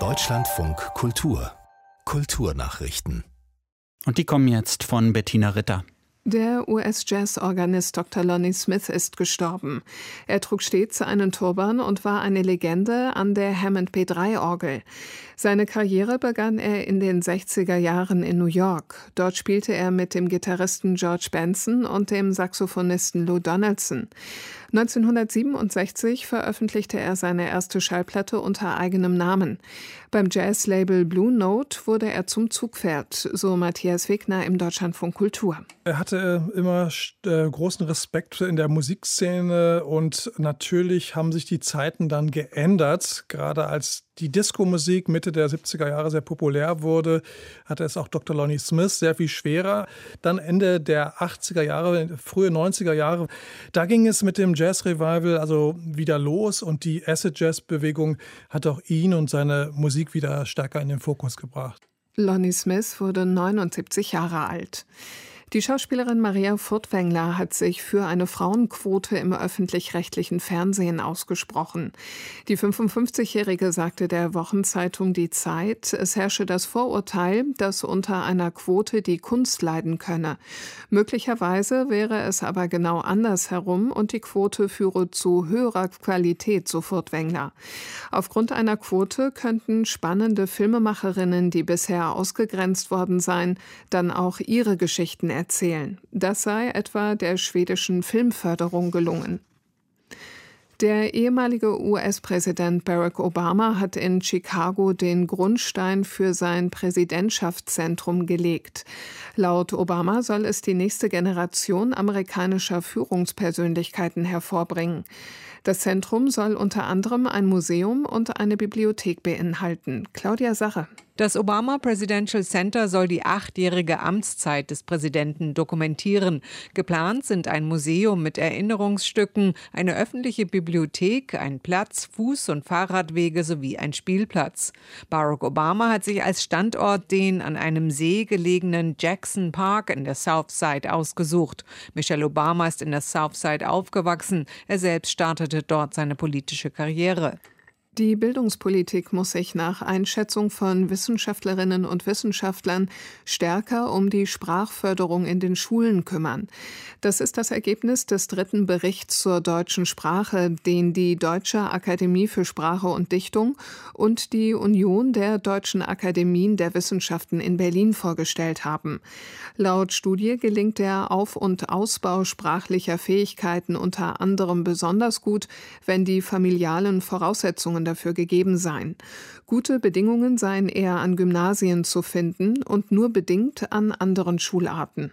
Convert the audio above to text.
Deutschlandfunk Kultur Kulturnachrichten. Und die kommen jetzt von Bettina Ritter. Der US-Jazz-Organist Dr. Lonnie Smith ist gestorben. Er trug stets einen Turban und war eine Legende an der Hammond P3-Orgel. Seine Karriere begann er in den 60er Jahren in New York. Dort spielte er mit dem Gitarristen George Benson und dem Saxophonisten Lou Donaldson. 1967 veröffentlichte er seine erste Schallplatte unter eigenem Namen. Beim Jazzlabel Blue Note wurde er zum Zugpferd, so Matthias Wegner im Deutschlandfunk Kultur. Er hatte immer äh, großen Respekt in der Musikszene und natürlich haben sich die Zeiten dann geändert, gerade als die Disco-Musik Mitte der 70er Jahre sehr populär wurde, hatte es auch Dr. Lonnie Smith sehr viel schwerer. Dann Ende der 80er Jahre, frühe 90er Jahre, da ging es mit dem Jazz-Revival also wieder los und die Acid-Jazz-Bewegung hat auch ihn und seine Musik wieder stärker in den Fokus gebracht. Lonnie Smith wurde 79 Jahre alt. Die Schauspielerin Maria Furtwängler hat sich für eine Frauenquote im öffentlich-rechtlichen Fernsehen ausgesprochen. Die 55-Jährige sagte der Wochenzeitung Die Zeit, es herrsche das Vorurteil, dass unter einer Quote die Kunst leiden könne. Möglicherweise wäre es aber genau andersherum und die Quote führe zu höherer Qualität, so Furtwängler. Aufgrund einer Quote könnten spannende Filmemacherinnen, die bisher ausgegrenzt worden seien, dann auch ihre Geschichten erzählen erzählen. Das sei etwa der schwedischen Filmförderung gelungen. Der ehemalige US-Präsident Barack Obama hat in Chicago den Grundstein für sein Präsidentschaftszentrum gelegt. Laut Obama soll es die nächste Generation amerikanischer Führungspersönlichkeiten hervorbringen. Das Zentrum soll unter anderem ein Museum und eine Bibliothek beinhalten. Claudia Sache. Das Obama Presidential Center soll die achtjährige Amtszeit des Präsidenten dokumentieren. Geplant sind ein Museum mit Erinnerungsstücken, eine öffentliche Bibliothek, ein Platz, Fuß- und Fahrradwege sowie ein Spielplatz. Barack Obama hat sich als Standort den an einem See gelegenen Jackson Park in der South Side ausgesucht. Michelle Obama ist in der South Side aufgewachsen. Er selbst startete dort seine politische Karriere. Die Bildungspolitik muss sich nach Einschätzung von Wissenschaftlerinnen und Wissenschaftlern stärker um die Sprachförderung in den Schulen kümmern. Das ist das Ergebnis des dritten Berichts zur deutschen Sprache, den die Deutsche Akademie für Sprache und Dichtung und die Union der deutschen Akademien der Wissenschaften in Berlin vorgestellt haben. Laut Studie gelingt der Auf- und Ausbau sprachlicher Fähigkeiten unter anderem besonders gut, wenn die familialen Voraussetzungen dafür gegeben seien. Gute Bedingungen seien eher an Gymnasien zu finden und nur bedingt an anderen Schularten.